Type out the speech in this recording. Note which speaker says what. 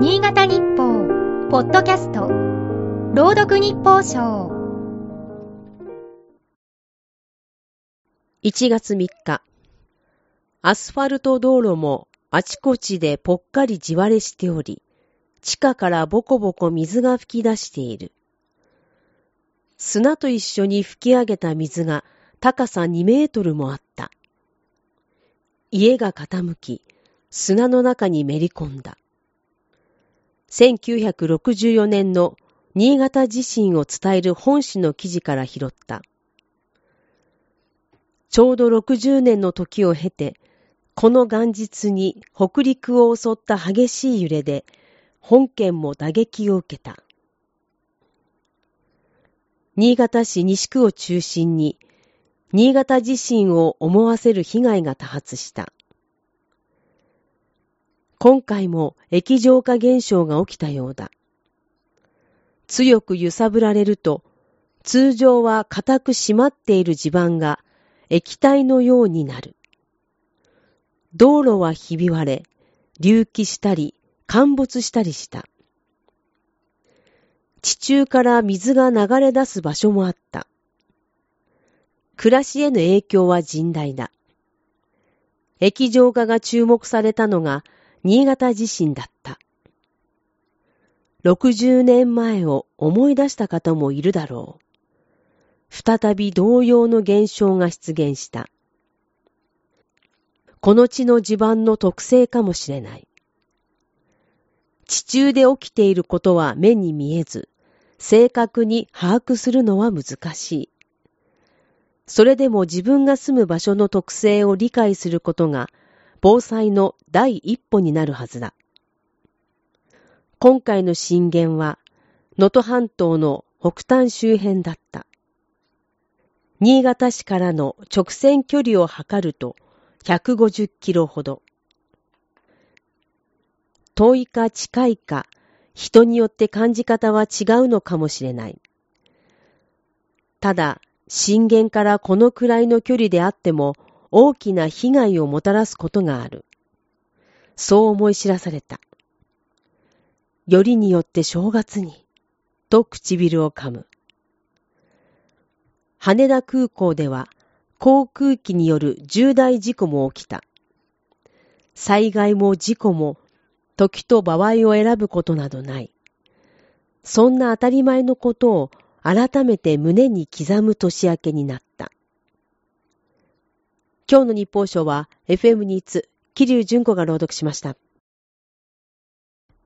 Speaker 1: 新潟日報、ポッドキャスト、朗読日報賞。
Speaker 2: 1月3日、アスファルト道路もあちこちでぽっかり地割れしており、地下からボコボコ水が吹き出している。砂と一緒に吹き上げた水が高さ2メートルもあった。家が傾き、砂の中にめり込んだ。1964年の新潟地震を伝える本誌の記事から拾った。ちょうど60年の時を経て、この元日に北陸を襲った激しい揺れで、本県も打撃を受けた。新潟市西区を中心に、新潟地震を思わせる被害が多発した。今回も液状化現象が起きたようだ。強く揺さぶられると、通常は固く締まっている地盤が液体のようになる。道路はひび割れ、隆起したり、陥没したりした。地中から水が流れ出す場所もあった。暮らしへの影響は甚大だ。液状化が注目されたのが新潟地震だった。60年前を思い出した方もいるだろう。再び同様の現象が出現した。この地の地盤の特性かもしれない。地中で起きていることは目に見えず、正確に把握するのは難しい。それでも自分が住む場所の特性を理解することが防災の第一歩になるはずだ。今回の震源は、能登半島の北端周辺だった。新潟市からの直線距離を測ると150キロほど。遠いか近いか、人によって感じ方は違うのかもしれない。ただ、震源からこのくらいの距離であっても、大きな被害をもたらすことがある。そう思い知らされた。よりによって正月に、と唇を噛む。羽田空港では航空機による重大事故も起きた。災害も事故も時と場合を選ぶことなどない。そんな当たり前のことを改めて胸に刻む年明けになった。今日の日報賞は FM ニーツ、桐生純子が朗読しました。